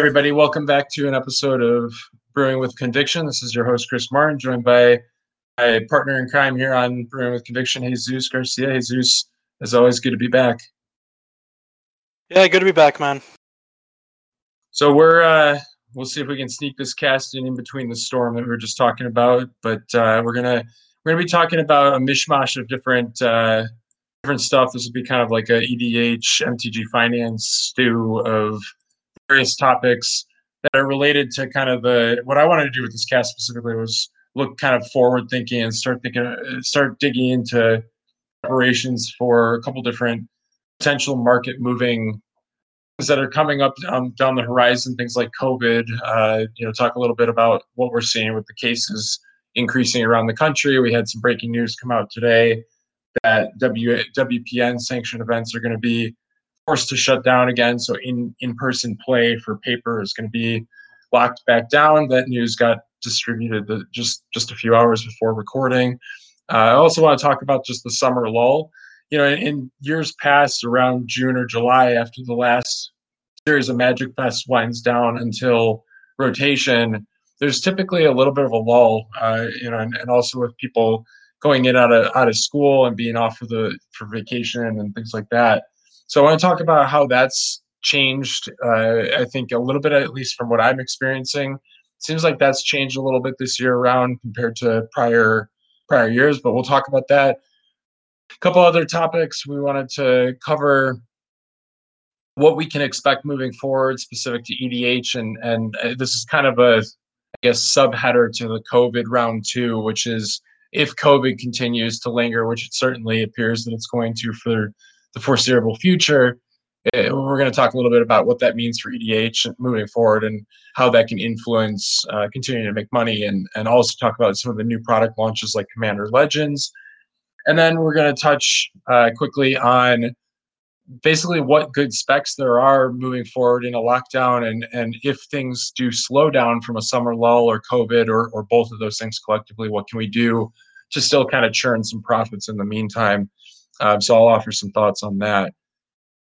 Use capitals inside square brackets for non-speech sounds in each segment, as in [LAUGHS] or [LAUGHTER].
everybody, welcome back to an episode of Brewing with Conviction. This is your host, Chris Martin, joined by my partner in crime here on Brewing with Conviction, Jesus Garcia. Jesus, as always, good to be back. Yeah, good to be back, man. So we're uh we'll see if we can sneak this cast in, in between the storm that we were just talking about. But uh, we're gonna we're gonna be talking about a mishmash of different uh, different stuff. This will be kind of like a EDH MTG finance stew of various topics that are related to kind of the what I wanted to do with this cast specifically was look kind of forward thinking and start thinking start digging into preparations for a couple different potential market moving things that are coming up down the horizon, things like COVID. Uh, you know, talk a little bit about what we're seeing with the cases increasing around the country. We had some breaking news come out today that w- WPN sanctioned events are going to be forced to shut down again. So in in person play for paper is going to be locked back down. That news got distributed the, just just a few hours before recording. Uh, I also want to talk about just the summer lull you know, in, in years past, around June or July, after the last series of Magic Fest winds down until rotation, there's typically a little bit of a lull, uh, you know, and, and also with people going in out of out of school and being off for the for vacation and things like that. So I want to talk about how that's changed. Uh, I think a little bit, at least from what I'm experiencing, seems like that's changed a little bit this year around compared to prior prior years. But we'll talk about that. A couple other topics we wanted to cover what we can expect moving forward specific to EDH and and uh, this is kind of a I guess subheader to the COVID round 2 which is if COVID continues to linger which it certainly appears that it's going to for the foreseeable future eh, we're going to talk a little bit about what that means for EDH moving forward and how that can influence uh, continuing to make money and and also talk about some of the new product launches like Commander Legends and then we're going to touch uh, quickly on basically what good specs there are moving forward in a lockdown and, and if things do slow down from a summer lull or COVID or, or both of those things collectively, what can we do to still kind of churn some profits in the meantime? Um, so I'll offer some thoughts on that.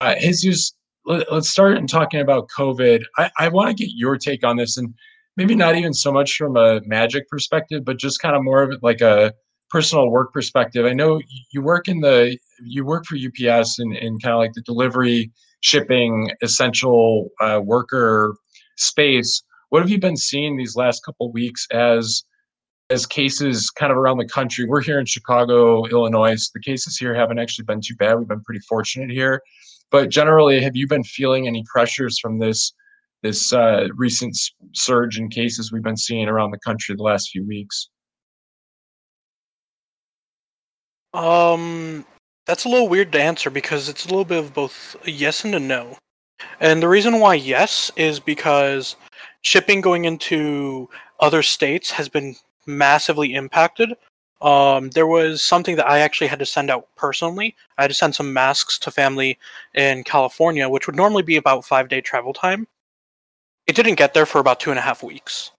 Uh, Jesus, let, us start in talking about COVID. I, I want to get your take on this and maybe not even so much from a magic perspective, but just kind of more of like a personal work perspective, I know you work in the you work for UPS and in, in kind of like the delivery, shipping, essential uh, worker space. What have you been seeing these last couple weeks as as cases kind of around the country? We're here in Chicago, Illinois. So the cases here haven't actually been too bad. We've been pretty fortunate here. But generally, have you been feeling any pressures from this this uh, recent surge in cases we've been seeing around the country the last few weeks? Um, that's a little weird to answer because it's a little bit of both a yes and a no. And the reason why yes is because shipping going into other states has been massively impacted. Um, there was something that I actually had to send out personally. I had to send some masks to family in California, which would normally be about five day travel time. It didn't get there for about two and a half weeks.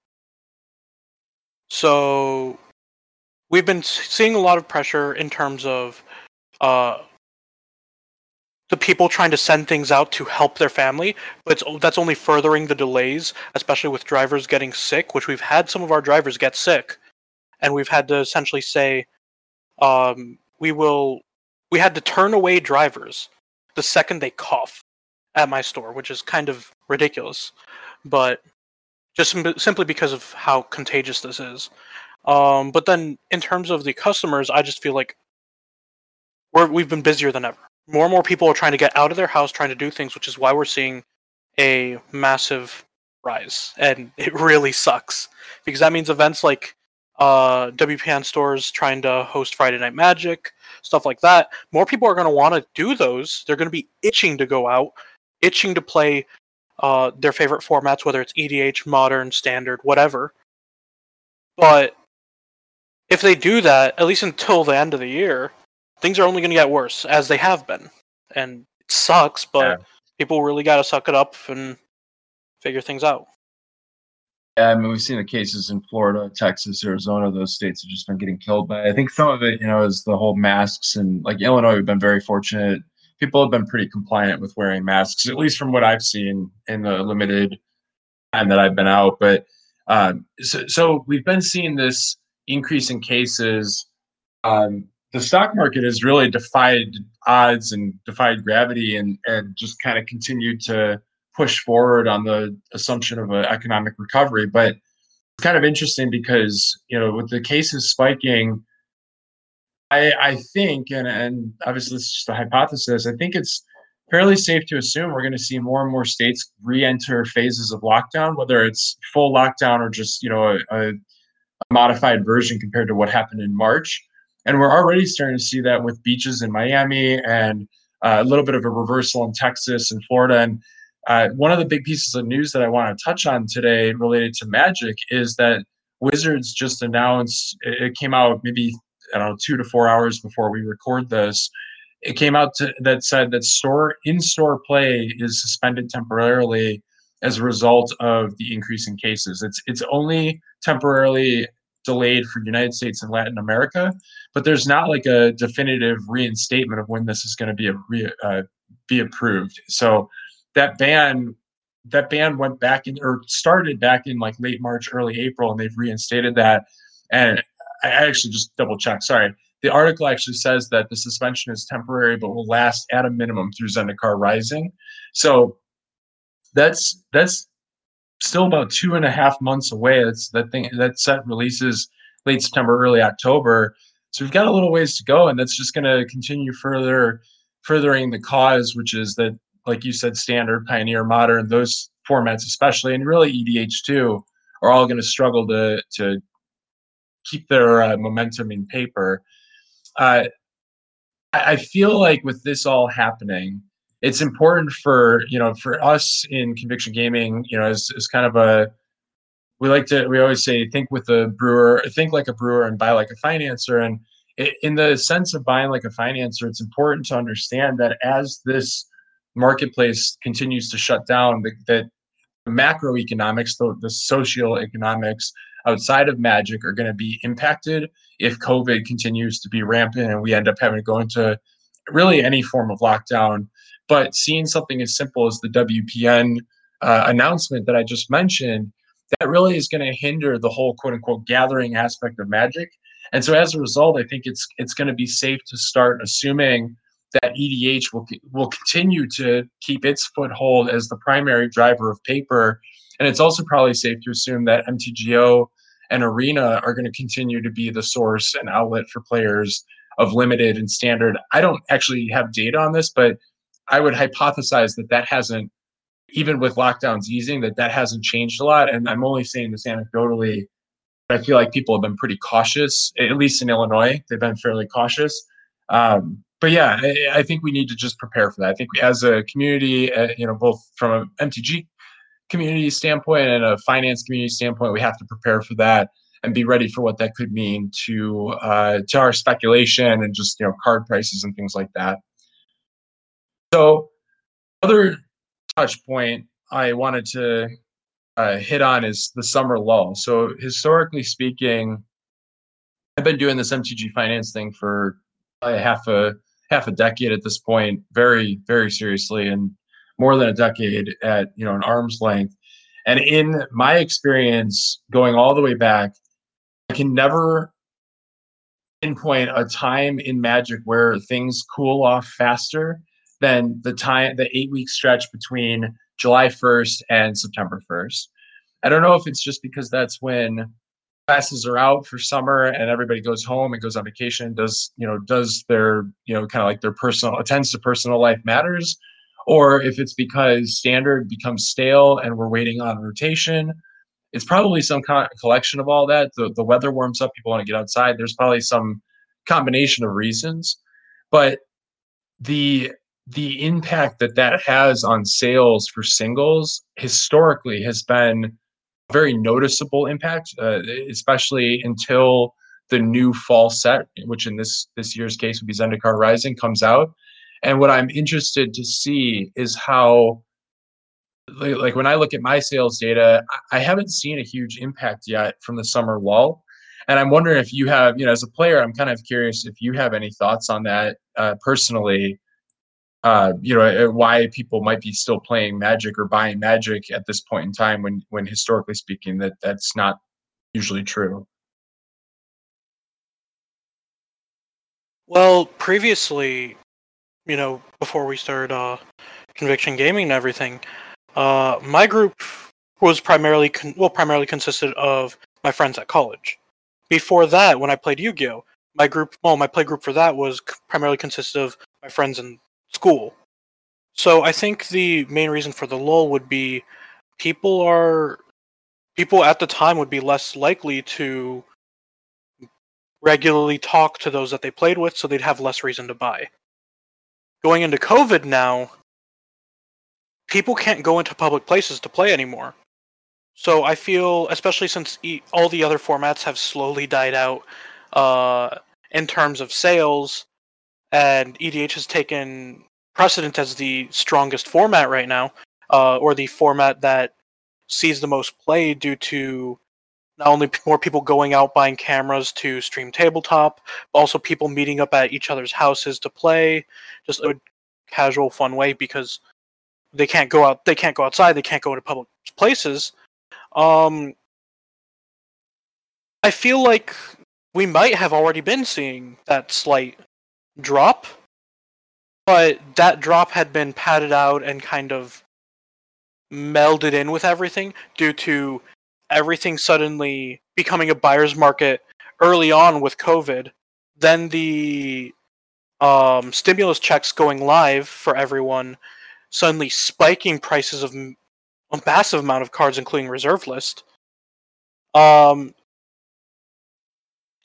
So we've been seeing a lot of pressure in terms of uh, the people trying to send things out to help their family, but that's only furthering the delays, especially with drivers getting sick, which we've had some of our drivers get sick, and we've had to essentially say, um, we will, we had to turn away drivers the second they cough at my store, which is kind of ridiculous, but just simply because of how contagious this is. Um, but then in terms of the customers, I just feel like we're, we've been busier than ever. More and more people are trying to get out of their house, trying to do things, which is why we're seeing a massive rise. And [LAUGHS] it really sucks because that means events like uh, WPN stores trying to host Friday Night Magic, stuff like that. More people are going to want to do those. They're going to be itching to go out, itching to play uh, their favorite formats, whether it's EDH, Modern, Standard, whatever. But if they do that, at least until the end of the year, things are only going to get worse as they have been, and it sucks. But yeah. people really got to suck it up and figure things out. Yeah, I mean, we've seen the cases in Florida, Texas, Arizona. Those states have just been getting killed by. I think some of it, you know, is the whole masks and like Illinois. We've been very fortunate. People have been pretty compliant with wearing masks, at least from what I've seen in the limited time that I've been out. But um, so, so we've been seeing this increase in cases. Um, the stock market has really defied odds and defied gravity and, and just kind of continued to push forward on the assumption of an economic recovery. But it's kind of interesting because, you know, with the cases spiking, I, I think, and, and obviously this is just a hypothesis, I think it's fairly safe to assume we're going to see more and more states re-enter phases of lockdown, whether it's full lockdown or just, you know, a, a modified version compared to what happened in March. And we're already starting to see that with beaches in Miami and uh, a little bit of a reversal in Texas and Florida. And uh, one of the big pieces of news that I want to touch on today related to Magic is that Wizards just announced, it came out maybe, I don't know, two to four hours before we record this. It came out to, that said that store in-store play is suspended temporarily as a result of the increase in cases. It's it's only temporarily delayed for United States and Latin America, but there's not like a definitive reinstatement of when this is going to be a re, uh, be approved. So that ban that ban went back in or started back in like late March, early April, and they've reinstated that. And I actually just double checked. Sorry, the article actually says that the suspension is temporary, but will last at a minimum through Zendikar Rising. So that's that's still about two and a half months away. That's that thing that set releases late September, early October. So we've got a little ways to go, and that's just going to continue further furthering the cause, which is that, like you said, standard, pioneer, modern, those formats especially, and really EDH too, are all going to struggle to to keep their uh, momentum in paper. Uh, I, I feel like with this all happening, it's important for you know for us in conviction gaming you know as, as kind of a we like to we always say think with a brewer think like a brewer and buy like a financer and it, in the sense of buying like a financer it's important to understand that as this marketplace continues to shut down that, that macroeconomics the, the social economics outside of magic are going to be impacted if covid continues to be rampant and we end up having to go into really any form of lockdown but seeing something as simple as the WPN uh, announcement that I just mentioned, that really is going to hinder the whole quote unquote gathering aspect of magic. And so as a result, I think it's it's going to be safe to start assuming that EDH will will continue to keep its foothold as the primary driver of paper. And it's also probably safe to assume that MTGO and Arena are going to continue to be the source and outlet for players of limited and standard. I don't actually have data on this, but I would hypothesize that that hasn't, even with lockdowns easing, that that hasn't changed a lot. And I'm only saying this anecdotally. I feel like people have been pretty cautious, at least in Illinois. They've been fairly cautious. Um, but yeah, I, I, think we need to just prepare for that. I think we, as a community, uh, you know, both from an MTG community standpoint and a finance community standpoint, we have to prepare for that and be ready for what that could mean to uh, to our speculation and just you know card prices and things like that. So, other touch point I wanted to uh, hit on is the summer lull. So, historically speaking, I've been doing this MTG finance thing for a half a half a decade at this point, very very seriously, and more than a decade at you know an arm's length. And in my experience, going all the way back, I can never pinpoint a time in Magic where things cool off faster than the time the eight week stretch between July 1st and September 1st. I don't know if it's just because that's when classes are out for summer and everybody goes home and goes on vacation does you know does their you know kind of like their personal attends to personal life matters or if it's because standard becomes stale and we're waiting on rotation. It's probably some kind of collection of all that. The, the weather warms up people want to get outside. There's probably some combination of reasons. But the the impact that that has on sales for singles historically has been a very noticeable impact, uh, especially until the new fall set, which in this this year's case would be Zendikar Rising, comes out. And what I'm interested to see is how, like, when I look at my sales data, I haven't seen a huge impact yet from the summer lull. And I'm wondering if you have, you know, as a player, I'm kind of curious if you have any thoughts on that uh, personally uh, you know why people might be still playing Magic or buying Magic at this point in time when when historically speaking that that's not usually true. Well, previously, you know, before we started uh, Conviction Gaming and everything, uh, my group was primarily con- well primarily consisted of my friends at college. Before that, when I played Yu-Gi-Oh, my group well my play group for that was primarily consisted of my friends in school. So I think the main reason for the lull would be people are people at the time would be less likely to regularly talk to those that they played with, so they'd have less reason to buy. Going into COVID now, people can't go into public places to play anymore. So I feel, especially since e- all the other formats have slowly died out uh, in terms of sales, and EDH has taken precedent as the strongest format right now, uh, or the format that sees the most play due to not only [LAUGHS] more people going out buying cameras to stream tabletop, but also people meeting up at each other's houses to play, just a casual, fun way because they can't go out, they can't go outside, they can't go to public places. Um, I feel like we might have already been seeing that slight drop, but that drop had been padded out and kind of melded in with everything due to everything suddenly becoming a buyer's market early on with COVID, then the um, stimulus checks going live for everyone, suddenly spiking prices of a massive amount of cards, including reserve list. Um,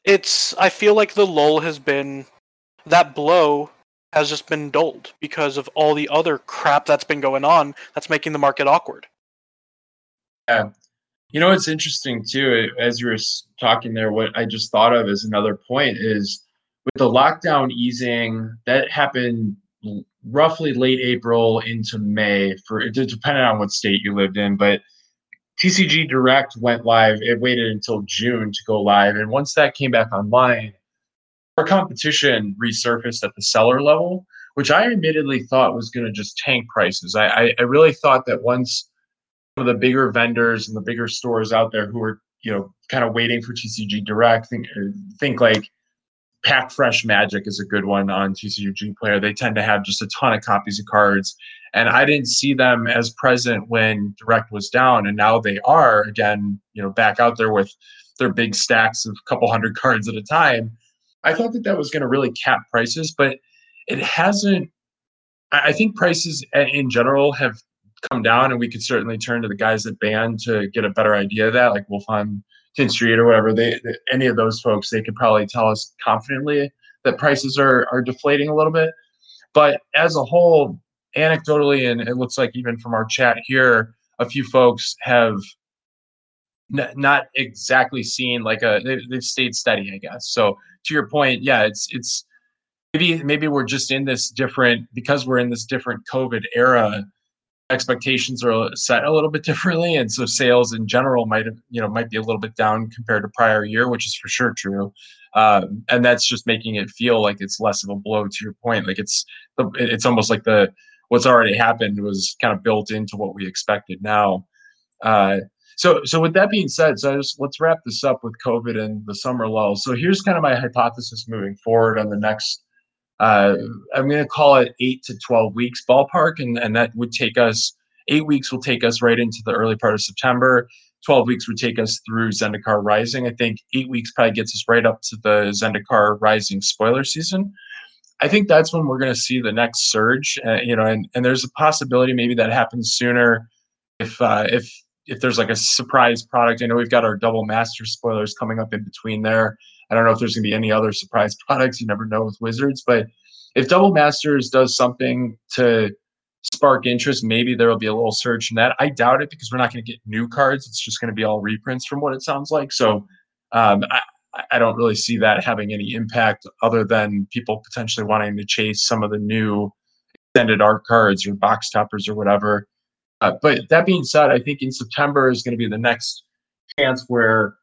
it's I feel like the lull has been that blow has just been dulled because of all the other crap that's been going on that's making the market awkward. Yeah, you know, it's interesting too, eh, as you were talking there, what I just thought of as another point is with the lockdown easing, that happened roughly late April into May for it depending on what state you lived in, but TCG Direct went live. It waited until June to go live. And once that came back online, our competition resurfaced at the seller level, which I admittedly thought was going to just tank prices. I, I, I really thought that once of the bigger vendors and the bigger stores out there who are you know kind of waiting for TCG Direct. Think uh, think like Pack Fresh Magic is a good one on TCG Player. They tend to have just a ton of copies of cards, and I didn't see them as present when Direct was down, and now they are again. You know, back out there with their big stacks of a couple hundred [LAUGHS] cards at a time. I thought that that was going to really cap prices, but it hasn't. I think prices in general have come down, and we could certainly turn to the guys at Band to get a better idea of that, like Wolfon Tin Street or whatever. They, they, any of those folks, they could probably tell us confidently that prices are are deflating a little bit. But as a whole, anecdotally, and it looks like even from our chat here, a few folks have n- not exactly seeing like a they, they've stayed steady, I guess. So to your point, yeah, it's it's maybe maybe we're just in this different because we're in this different COVID era expectations are set a little bit [LAUGHS] differently and so sales in general might have you know might be a little bit down compared to prior year which is for sure true. Um, and that's just making it feel like it's less of a blow to your point. Like it's it's almost like the what's already happened was kind of built into what we expected. Now uh, so so with that being said so just let's wrap this up with covid and the summer lull so here's kind of my hypothesis moving forward on the next uh, I'm going to call it eight to 12 weeks ballpark. And, and that would take us, eight weeks will take us right into the early part of September. 12 weeks would take us through Zendikar Rising. I think eight weeks probably gets us right up to the Zendikar Rising spoiler season. I think that's when we're going to see the next surge, uh, you know, and, and there's a possibility maybe that happens sooner if uh, if if there's like a surprise product. I know we've got our double master spoilers coming up in between there. I don't know if there's going to be any other surprise [LAUGHS] products. You never know with Wizards, but if Double Masters does something to spark interest, maybe there will be a little surge in that. I doubt it because we're not going to get new cards. It's just going to be all reprints from what it sounds like. So um, I, I don't really see that having any impact other than people potentially wanting to chase some of the new extended art cards or box toppers or whatever. Uh, but that being said, I think in September is going to be the next chance where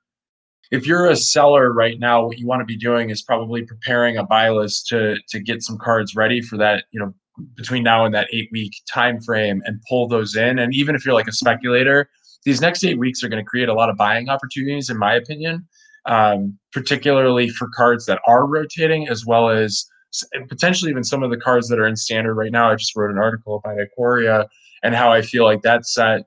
if you're a seller right now, what you want to be doing is probably preparing a buy list to to get some cards ready for that, you know, between now and that eight week time frame and pull those in. And even if you're like a speculator, these next eight weeks are going to create a lot of buying opportunities, in my opinion, um, particularly for cards that are rotating, as well as potentially even some of the cards that are in standard right now. I just wrote an article about Ikoria and how I feel like that set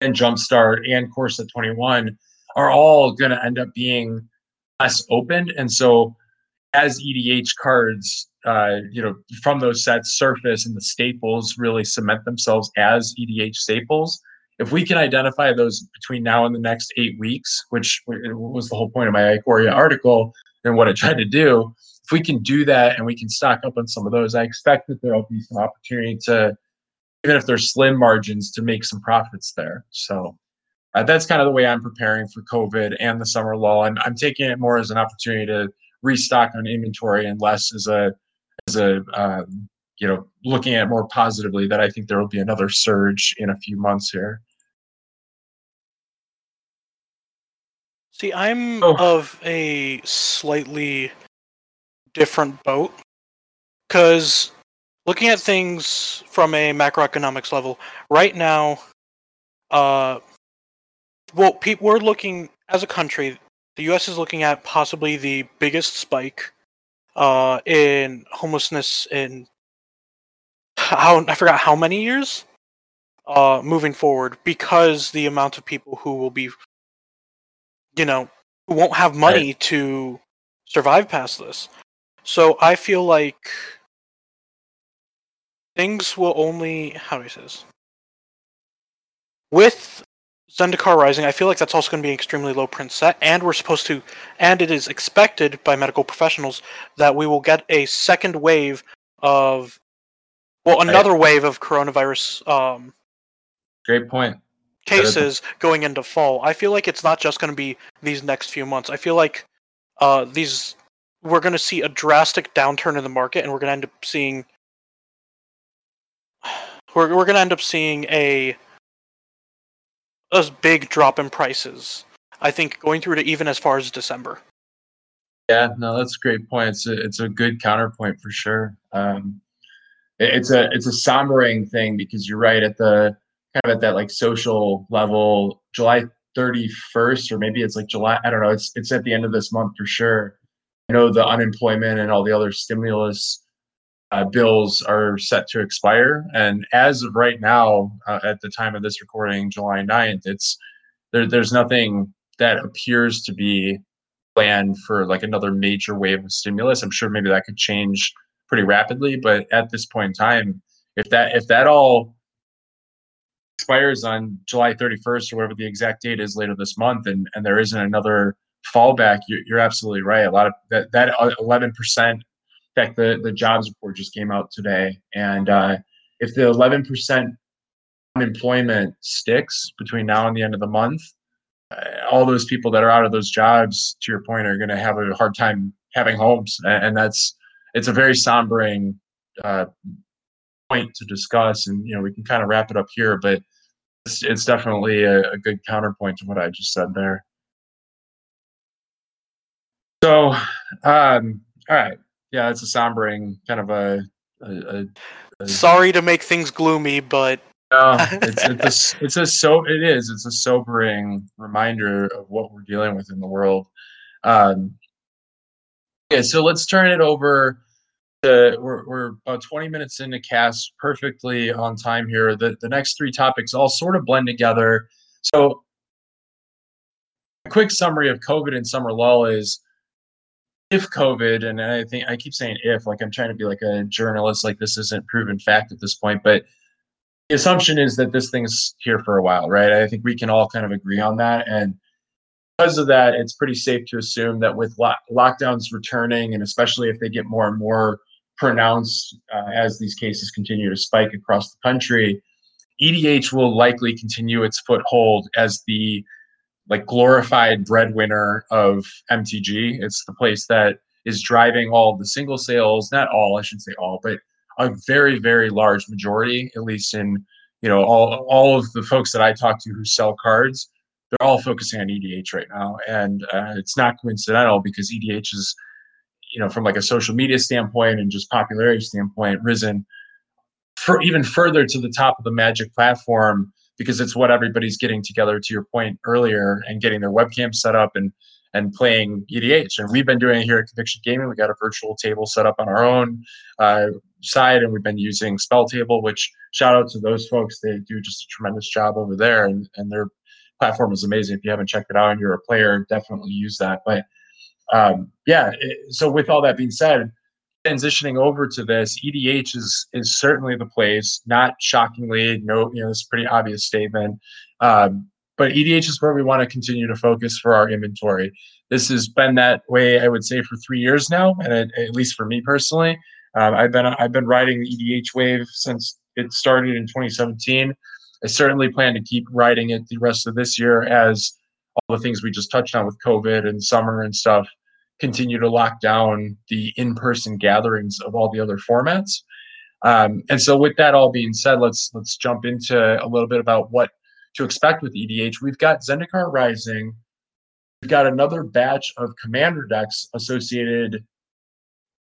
and Jumpstart and Core Set 21 are all going to end up being less opened. And so as EDH cards, uh, you know, from those sets surface and the staples really cement themselves as EDH staples, if we can identify those between now and the next eight weeks, which was the whole point of my Ikoria article and what I tried to do, if we can do that and we can stock up on some of those, I expect that there will be some opportunity to, even if they're slim margins, to make some profits there. So uh, that's kind of the way I'm preparing for COVID and the summer lull. And I'm taking it more as an opportunity to restock on inventory and less as a as a um, you know looking at more positively that I think there will be another surge in a few months here. See, I'm oh. of a slightly different boat because looking at things from a macroeconomics level, right now, uh, well, pe- we're looking as a country. The U.S. is looking at possibly the biggest spike uh, in homelessness in how I forgot how many years uh, moving forward because the amount of people who will be, you know, who won't have money right. to survive past this. So I feel like things will only how do I say this? With Zendikar Rising, I feel like that's also going to be an extremely low print set, and we're supposed to, and it is expected by medical professionals that we will get a second wave of, well, another wave of coronavirus. Um, Great point. Cases going into fall. I feel like it's not just going to be these next few months. I feel like uh, these we're going to see a drastic downturn in the market, and we're going to end up seeing we're we're going to end up seeing a a big drop in prices. I think going through to even as far as December. Yeah, no, that's a great point. It's a, it's a good counterpoint for sure. Um, it, it's a it's a sombering thing because you're right at the kind of at that like social level. July 31st, or maybe it's like July. I don't know. It's it's at the end of this month for sure. I know the unemployment and all the other stimulus uh, bills are set to expire. And as of right now, uh, at the time of this recording, July 9th, it's there, there's nothing that appears to be planned for like another major wave of stimulus. I'm sure maybe that could change pretty rapidly, but at this point in time, if that if that all expires on July 31st or whatever the exact date is later this month, and and there isn't another fallback, you're, you're absolutely right. A lot of that that 11 percent in fact, the, the jobs report just came out today. And uh, if the 11% unemployment sticks between now and the end of the month, uh, all those people that are out of those jobs, to your point, are going to have a hard time having homes. And, that's, it's a very sombering uh, point to discuss. And, you know, we can kind of wrap it up here, but it's, it's definitely a, a good counterpoint to what I just said there. So, um, all right yeah, it's a sombering kind of a. a, a Sorry to make things gloomy, but no, [LAUGHS] it's it's a, it's a so it is it's a sobering reminder of what we're dealing with in the world. Um, okay, so let's turn it over. To, we're, we're about 20 minutes into cast perfectly on time here the, the next three topics all sort of blend together so a quick summary of covid and summer lull is if COVID, and I think I keep saying if, like I'm trying to be like a journalist, like this isn't proven fact at this point, but the assumption is that this thing's here for a while, right? I think we can all kind of agree on that. And because of that, it's pretty safe to assume that with lo- lockdowns returning, and especially if they get more and more pronounced uh, as these cases continue to spike across the country, EDH will likely continue its foothold as the like glorified breadwinner of MTG. It's the place that is driving all the single sales, not all, I shouldn't say all, but a very, very large majority, at least in, you know, all, all of the folks that I talk to who sell cards, they're all focusing on EDH right now. And uh, it's not coincidental because EDH is, you know, from like a social media standpoint and just popularity standpoint, risen for even further to the top of the Magic platform because it's what everybody's getting together. To your point earlier, and getting their webcam set up and and playing EDH. And we've been doing it here at Conviction Gaming. We got a virtual table set up on our own uh, side, and we've been using Spell Table. Which shout out to those folks; they do just a tremendous job over there, and and their platform is amazing. If you haven't checked it out and you're a player, definitely use that. But um, yeah, it, so with all that being said, transitioning over to this, EDH is is certainly the place. Not shockingly, no, you know, it's a pretty obvious statement. Um, but EDH is where we want to continue to focus for our inventory. This has been that way, I would say, for three years now, and at least for me personally, um, I've been I've been riding the EDH wave since it started in 2017. I certainly plan to keep riding it the rest of this year as all the things we just touched on with COVID and summer and stuff continue to lock down the in-person gatherings of all the other formats. Um, and so, with that all being said, let's let's jump into a little bit about what to expect with EDH. We've got Zendikar Rising. We've got another batch of commander decks associated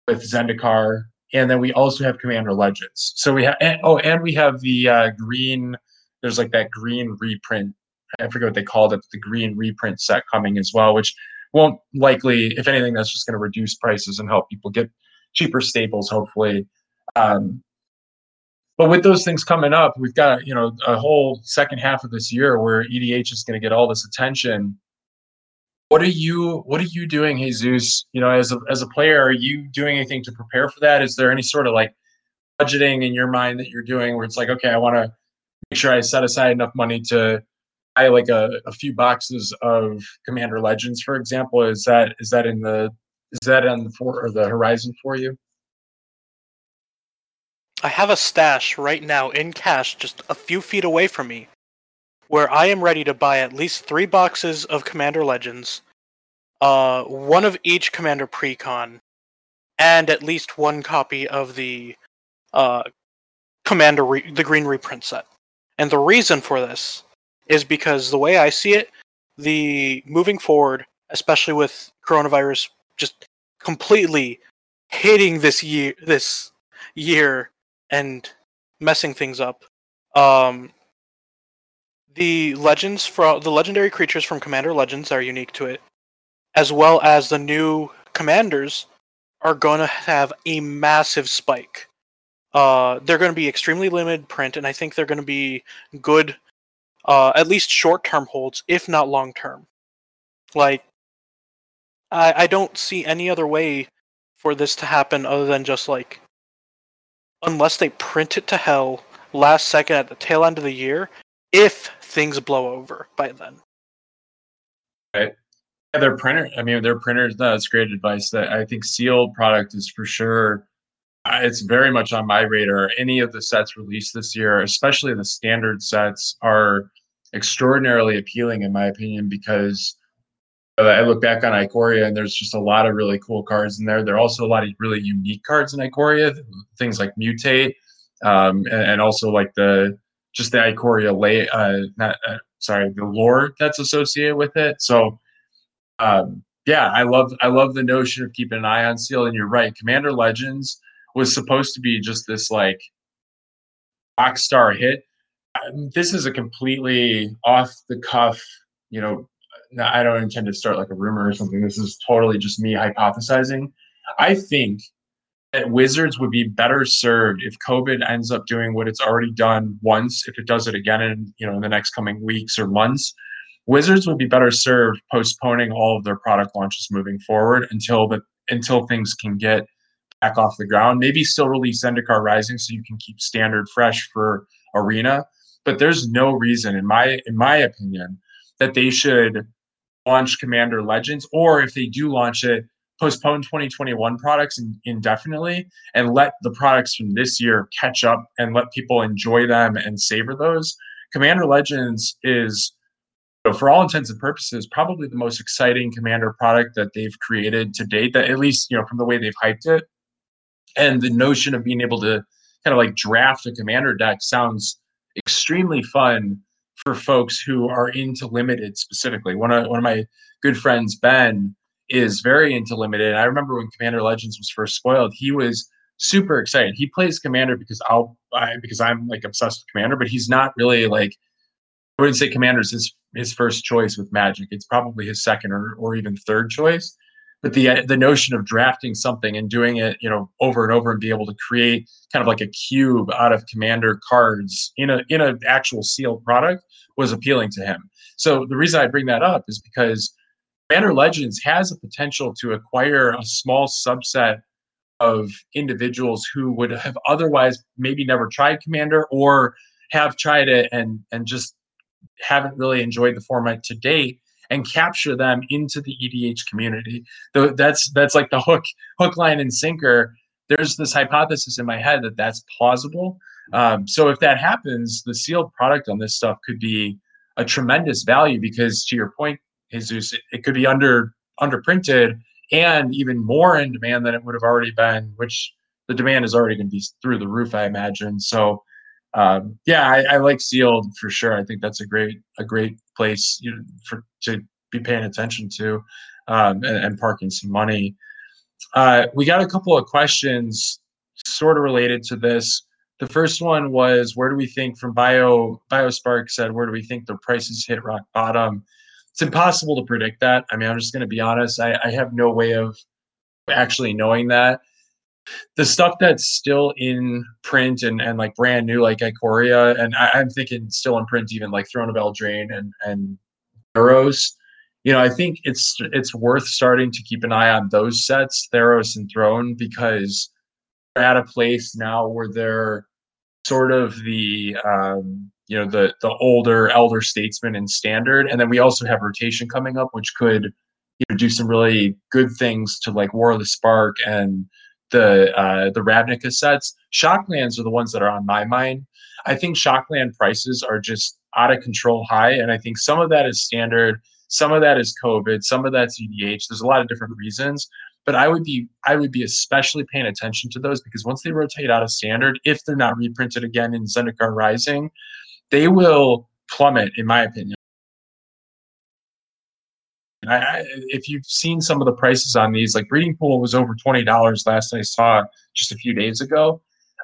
with Zendikar, and then we also have Commander Legends. So we have oh, and we have the uh, green. There's like that green reprint. I forget what they called it. The green reprint set coming as well, which won't likely, if anything, that's just going to reduce prices and help people get cheaper staples, hopefully. Um, but with those things coming up, we've got you know a whole second half of this year where EDH is going to get all this attention. What are you What are you doing, Jesus? You know, as a as a player, are you doing anything to prepare for that? Is there any sort of like budgeting in your mind that you're doing where it's like, okay, I want to make sure I set aside enough money to like a, a few boxes of Commander Legends, for example. Is that is that in the is that on the for or the horizon for you? I have a stash right now in cash just a few feet away from me where I am ready to buy at least three boxes of Commander Legends, uh, one of each Commander Precon, and at least one copy of the uh, Commander re- the Green Reprint set. And the reason for this is because the way I see it, the moving forward, especially with coronavirus just completely hitting this year this year and messing things up. Um, the legends from the legendary creatures from Commander Legends are unique to it, as well as the new commanders are going to have a massive spike. Uh, they're going to be extremely limited print, and I think they're going to be good uh, at least short term holds, if not long term. Like, I, I don't see any other way for this to happen other than just like, unless they print it to hell last second at the tail end of the year, if things blow over by then. Right. Yeah, their printer. I mean, their printers. No, that's great advice. That I think sealed product is for sure. It's very much on my radar. Any of the sets released this year, especially the standard sets, are extraordinarily appealing in my opinion because uh, I look back on Ikoria and there's just a lot of really cool cards in there. There are also a lot of really unique cards in Ikoria, things like Mutate, um, and, and, also like the just the Ikoria lay, uh, not uh, sorry, the lore that's associated with it. So, um, yeah, I love I love the notion of keeping an eye on Seal. And you're right, Commander Legends was supposed to be just this like rock star hit um, this is a completely off the cuff, you know, I don't intend to start like a rumor or something. This is totally just me hypothesizing. I think that Wizards would be better served if COVID ends up doing what it's already done once, if it does it again in, you know, in the next coming weeks or months. Wizards would be better served postponing all of their product launches moving forward until the until things can get back off the ground. Maybe still release Zendikar Rising so you can keep standard fresh for Arena but there's no reason in my in my opinion that they should launch Commander Legends or if they do launch it postpone 2021 products indefinitely and let the products from this year catch up and let people enjoy them and savor those. Commander Legends is for all intents and purposes probably the most exciting commander product that they've created to date that at least you know from the way they've hyped it and the notion of being able to kind of like draft a commander deck sounds extremely fun for folks who are into limited specifically. One of one of my good friends, Ben, is very into limited. I remember when Commander Legends was first spoiled, he was super excited. He plays Commander because I'll I, because I'm like obsessed with Commander, but he's not really like I wouldn't say Commander's his his first choice with Magic. It's probably his second or or even third choice. But the the notion of drafting something and doing it, you know, over and over and be able to create kind of like a cube out of Commander cards in a in an actual sealed product was appealing to him. So the reason I bring that up is because Commander Legends has a potential to acquire a small subset of individuals who would have otherwise maybe never tried Commander or have tried it and and just haven't really enjoyed the format to date and capture them into the EDH community. That's that's like the hook hook line and sinker. There's this hypothesis in my head that that's plausible. Um, so if that happens, the sealed product on this stuff could be a tremendous value because to your point, Jesus, it, it could be under underprinted and even more in demand than it would have already been, which the demand is already going to be through the roof, I imagine. So, um, yeah, I, I, like sealed for sure. I think that's a great a great place you for to be paying attention to um, and, and, parking some money. Uh, we got a couple of questions sort of related to this. The first one was where do we think from Bio BioSpark said where do we think the prices hit rock bottom? it's impossible to predict that. I mean, I'm just going to be honest. I, I have no way of actually knowing that. The stuff that's still in print and, and like brand new, like Ikoria, and I, am thinking still in print, even like Throne of Eldraine and and Theros. You know, I think it's it's worth starting to keep an eye on those sets, Theros and Throne, because they're at a place now where they're sort of the um, you know the the older elder statesman and standard and then we also have rotation coming up which could you know do some really good things to like war of the spark and the uh the ravnica sets. Shocklands are the ones that are on my mind. I think shockland prices are just out of control high and i think some of that is standard some of that is covid some of that's edh there's a lot of different reasons but i would be i would be especially paying attention to those because once they rotate out of standard if they're not reprinted again in zendikar rising they will plummet, in my opinion. I, if you've seen some of the prices on these, like Breeding Pool was over twenty dollars last I saw just a few days ago.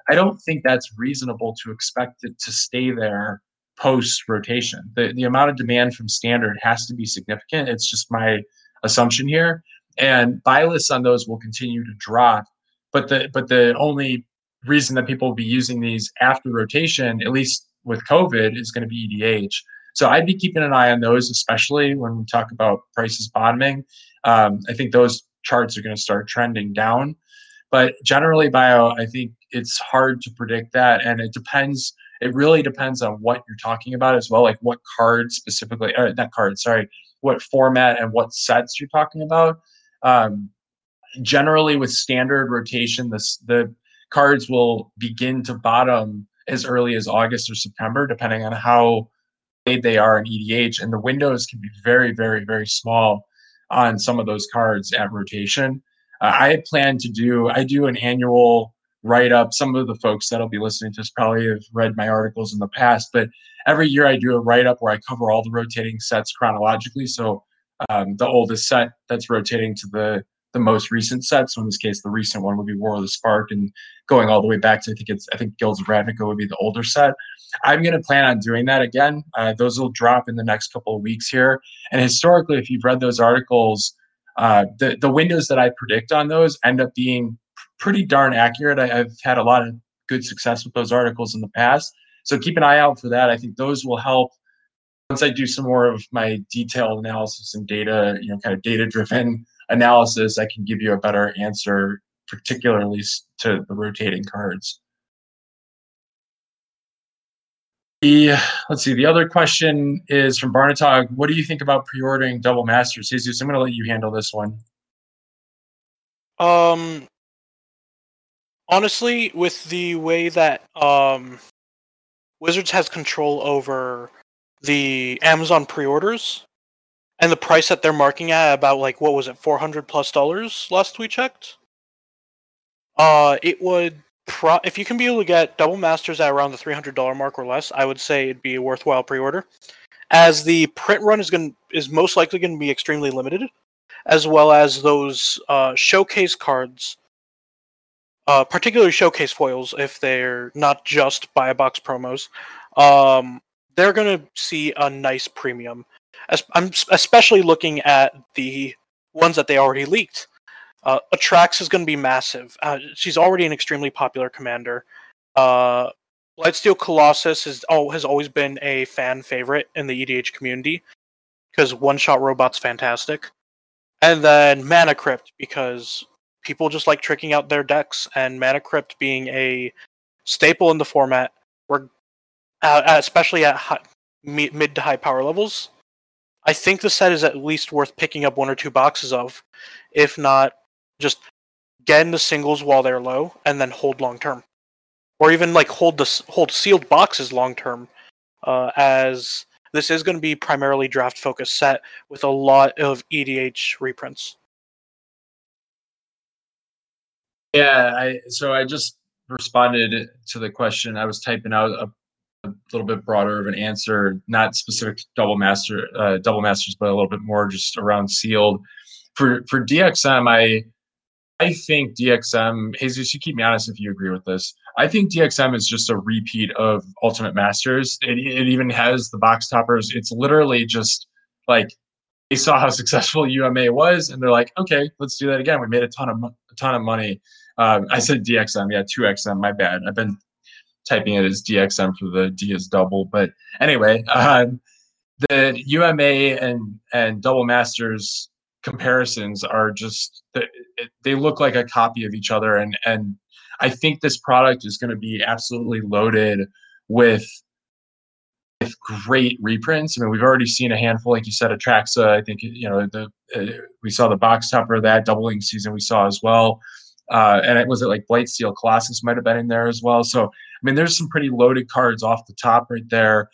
I don't think that's reasonable to expect it to stay there post rotation. The the amount of demand from standard has to be significant. It's just my assumption here, and buy lists on those will continue to drop. But the but the only reason that people will be using these after rotation, at least with COVID is going to be EDH. So I'd be keeping an eye on those, especially when we talk about prices bottoming. Um, I think those charts are going to start trending down. But generally, bio, I think it's hard to predict that, and it depends. It really depends on what you're talking about as well, like what card specifically, or not card, sorry, what format and what sets you're talking about. Um, generally, with standard rotation, this the cards will begin to bottom as early as August or September, depending on how they are in EDH. And the windows can be very, very, very small on some of those cards at rotation. Uh, I plan to do, I do an annual write up. Some of the folks that'll be listening to this probably have read my articles in the past, but every year I do a write up where I cover all the rotating sets chronologically. So um, the oldest set that's rotating to the the most recent set. So in this case, the recent one would be War of the Spark, and going all the way back to I think it's I think Guilds of Ravnica would be the older set. I'm going to plan on doing that again. Uh, those will drop in the next couple of weeks here. And historically, if you've read those articles, uh, the the windows that I predict on those end up being pretty darn accurate. I, I've had a lot of good success with those articles in the past. So keep an eye out for that. I think those will help once I do some more of my detailed analysis and data, you know, kind of data driven analysis, I can give you a better answer, particularly to the rotating cards. The, let's see, the other question is from Barnatog. What do you think about pre-ordering Double Masters? Jesus, I'm going to let you handle this one. Um, honestly, with the way that um, Wizards has control over the Amazon pre-orders, and the price that they're marking at about like what was it, four hundred plus dollars last we checked. Uh, it would pro if you can be able to get double masters at around the three hundred dollar mark or less, I would say it'd be a worthwhile pre-order. As the print run is going is most likely going to be extremely limited. as well as those uh, showcase cards, uh, particularly showcase foils, if they're not just buy a box promos, um, they're going to see a nice premium. I'm especially looking at the ones that they already leaked. Uh, Atraxa is going to be massive. Uh, she's already an extremely popular commander. Uh, Blightsteel Colossus is oh has always been a fan favorite in the EDH community because one shot robot's fantastic, and then Mana Crypt because people just like tricking out their decks, and Mana Crypt being a staple in the format, uh, especially at high, mid to high power levels. I think the set is at least worth picking up one or two boxes of, if not just get into singles while they're low and then hold long term, or even like hold the hold sealed boxes long term, uh, as this is going to be primarily draft focused set with a lot of EDH reprints. Yeah, I so I just responded to the question. I was typing out a, little bit broader of an answer, not specific double master, uh, double masters, but a little bit more just around sealed. For for DXM, I I think DXM, Jesus, you keep me honest if you agree with this. I think DXM is just a repeat of Ultimate Masters. It, it even has the box toppers. It's literally just like they saw how [LAUGHS] successful UMA was, and they're like, okay, let's do that again. We made a ton of a ton of money. Um, I said DXM, yeah, two XM. My bad. I've been typing it as DXM for the D is double, but anyway, um, the UMA and and Double Masters comparisons are just they look like a copy of each other and and I think this product is going to be absolutely loaded with with great reprints. I mean, we've already seen a handful, like you said, Atraxa. I think you know the uh, we saw the box topper that doubling season we saw as well, uh, and it was it like Blightsteel Colossus might have been in there as well. So mean, there's some pretty loaded cards off the top right there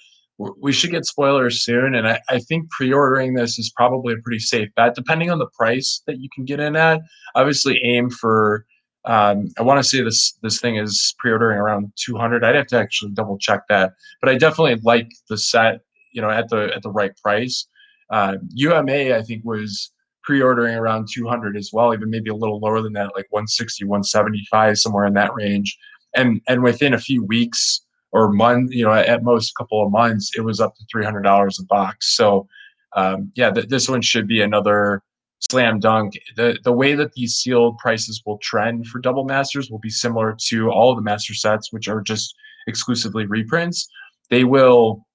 we should get spoilers soon. And I, I, think pre-ordering this is probably a pretty safe bet, depending on the price that you can get in at. Obviously, aim for. Um, I want to say this this thing is pre-ordering around 200. I'd have to actually double check that, but I definitely like the set. You know, at the at the right price. Uh, UMA I think was pre-ordering around 200 as well, even maybe a little lower than that, like 160, 175, somewhere in that range. And and within a few weeks or month, you know, at most a couple of months, it was up to three hundred dollars a box. So, um, yeah, th- this one should be another slam dunk. The the way that these sealed prices will trend for double masters will be similar to all of the master sets, which are just exclusively reprints. They will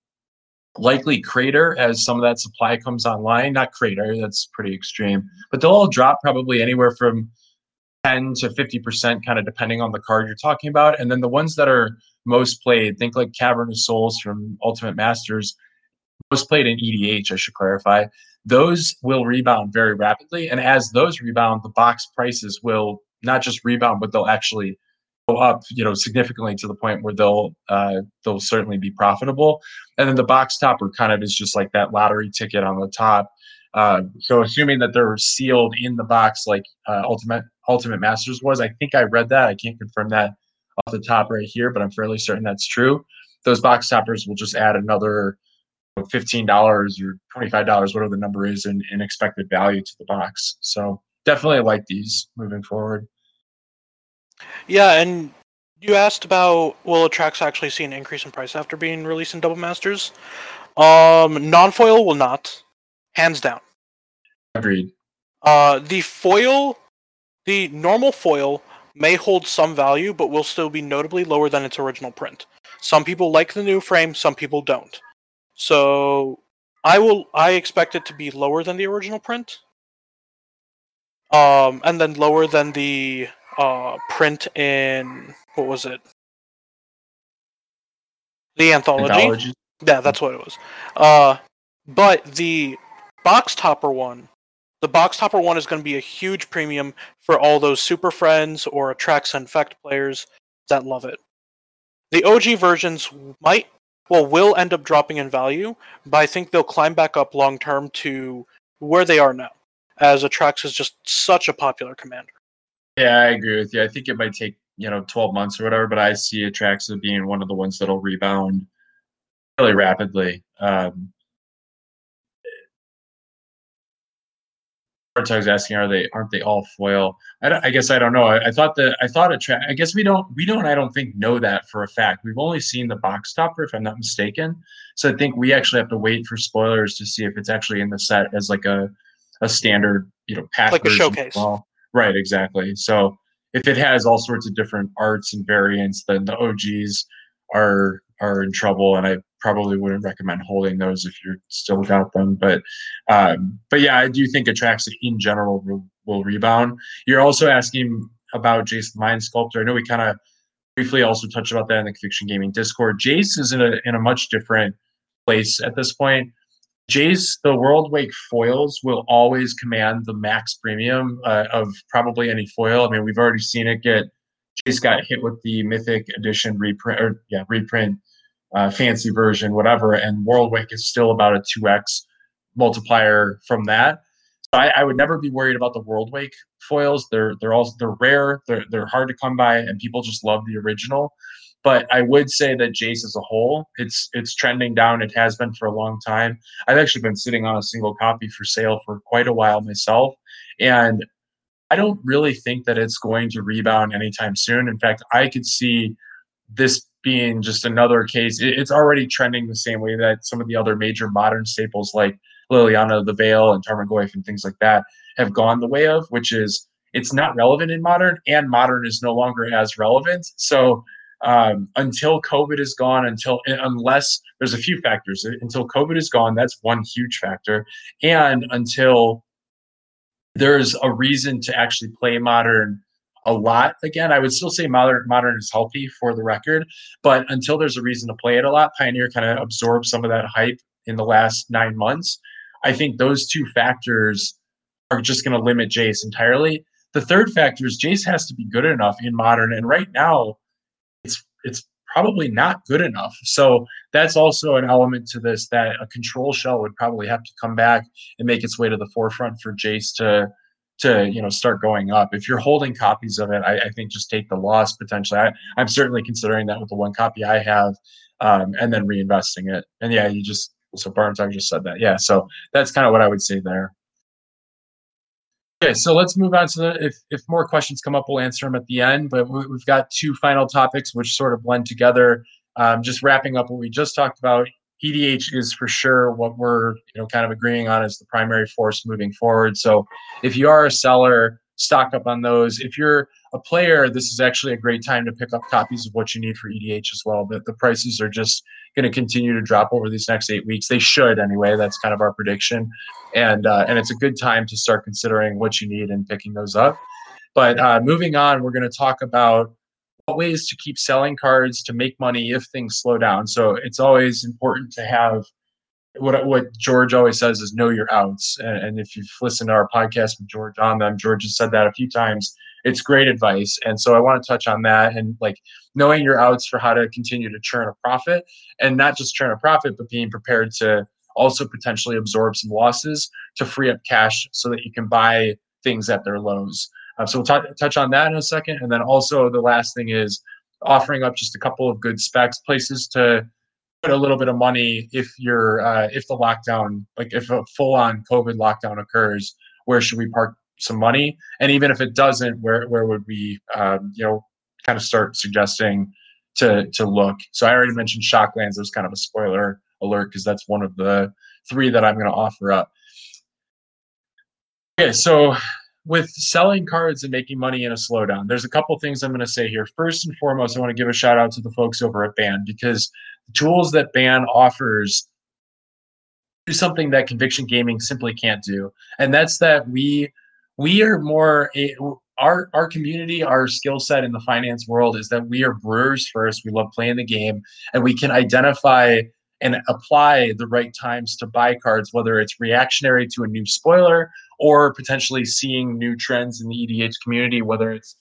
likely crater as some of that supply comes online. Not crater, that's pretty extreme, but they'll all drop probably anywhere from 10 to 50% kind of depending on the card you're talking about. And then the ones that are most played, think like Cavern of Souls from Ultimate Masters, most played in EDH, I should clarify. Those will rebound very rapidly. And as those rebound, the box prices will not just rebound, but they'll actually go up, you know, significantly to the point where they'll uh, they'll certainly be profitable. And then the box topper kind of is just like that lottery ticket on the top. Uh, so assuming that they're sealed in the box like uh, Ultimate Ultimate Masters was, I think I read that. I can't confirm that off the top right here, but I'm fairly certain that's true. Those box toppers will just add another $15 or $25, whatever the number is, in, in expected value to the box. So definitely like these moving forward. Yeah, and you asked about will Atraxa actually see an increase in price after being released in Double Masters? Um, non-foil will not, hands down. Agreed. Uh, the foil, the normal foil may hold some value, but will still be notably lower than its original print. Some people like the new frame, some people don't. So I will I expect it to be lower than the original print. Um and then lower than the uh print in what was it? The anthology. anthology. Yeah, that's what it was. Uh but the box topper one the box topper one is going to be a huge premium for all those super friends or Atraxa Infect players that love it. The OG versions might, well, will end up dropping in value, but I think they'll climb back up long term to where they are now, as Atraxa is just such a popular commander. Yeah, I agree with you. I think it might take you know 12 months or whatever, but I see Atraxa being one of the ones that'll rebound really rapidly. Um, was asking, are they aren't they all foil? I, I guess I don't know. I, I thought that I thought a track. I guess we don't we don't I don't think know that for a fact. We've only seen the box topper, if I'm not mistaken. So I think we actually have to wait for spoilers to see if it's actually in the set as like a a standard you know pack like a showcase. Well, right, exactly. So if it has all sorts of different arts and variants, then the OGs are are in trouble, and I probably wouldn't recommend holding those if you're still got them. But um, but yeah, I do think Atraxa in general will, will rebound. You're also asking about Jace the Mind Sculptor. I know we kind of briefly also touched about that in the Conviction Gaming Discord. Jace is in a in a much different place at this point. Jace, the Worldwake foils will always command the max premium uh, of probably any foil. I mean, we've already seen it get. Jace got hit with the Mythic Edition reprint, or yeah, reprint uh, fancy version, whatever. And Worldwake is still about a 2x multiplier from that. So I, I, would never be worried about the Worldwake foils. They're they're also they're rare. They're they're hard to come by, and people just love the original. But I would say that Jace as a whole, it's it's trending down. It has been for a long time. I've actually been sitting on a single copy for sale for quite a while myself, and I don't really think that it's going to rebound anytime soon. In fact, I could see this being just another case. It's already trending the same way that some of the other major modern staples like Liliana the Veil and Tarmogoyf and things like that have gone the way of, which is it's not relevant in modern, and modern is no longer as relevant. So um, until COVID is gone, until unless there's a few factors, until COVID is gone, that's one huge factor, and until there's a reason to actually play modern a lot again. I would still say modern modern is healthy for the record, but until there's a reason to play it a lot, Pioneer kind of absorbed some of that hype in the last nine months. I think those two factors are just going to limit Jace entirely. The third factor is Jace has to be good enough in modern, and right now, it's it's probably not good enough. So that's also an element to this that a control shell would probably have to come back and make its way to the forefront for Jace to to you know start going up. If you're holding copies of it, I, I think just take the loss potentially. I, am certainly considering that with the one copy I have, um, and then reinvesting it. And yeah, you just so Barnes, I just said that. Yeah, so that's kind of what I would say there. Okay, so let's move on to the. If if more questions come up, we'll answer them at the end. But we, have got two final topics which sort of blend together. Um, just wrapping up what we just talked about. EDH is for sure what we're you know kind of agreeing on as the primary force moving forward. So if you are a seller, stock up on those. If you're a player, this is actually a great time to pick up copies of what you need for EDH as well. But the prices are just going to continue to drop over these next eight weeks. They should anyway. That's kind of our prediction, and uh, and it's a good time to start considering what you need and picking those up. But uh, moving on, we're going to talk about ways to keep selling cards to make money if things slow down. So it's always important to have what what George always says is know your outs. And, and if you've listened to our podcast with George on them, George has said that a few times. It's great advice. And so I want to touch on that and like knowing your outs for how to continue to churn a profit and not just churn a profit, but being prepared to also potentially absorb some losses to free up cash so that you can buy things at their lows. Uh, so we'll t- touch on that in a second. And then also the last thing is offering up just a couple of good specs, places to put a little bit of money if you're uh, if the lockdown, like if a full on COVID lockdown occurs, where should we park some money? And even if it doesn't, where where would we um, you know kind of start suggesting to to look? So I already mentioned Shocklands. There's kind of a spoiler alert because that's one of the three that I'm going to offer up. Okay, so with selling cards and making money in a slowdown, there's a couple things I'm going to say here. First and foremost, I want to give a shout out to the folks over at Ban because the tools that Ban offers do something that Conviction Gaming simply can't do, and that's that we we are more eh, a, our our community, our skill set in the finance world is that we are brewers first. We love playing the game, and we can identify and apply the right times to buy cards, whether it's reactionary to a new spoiler or potentially seeing new trends in the EDH community, whether it's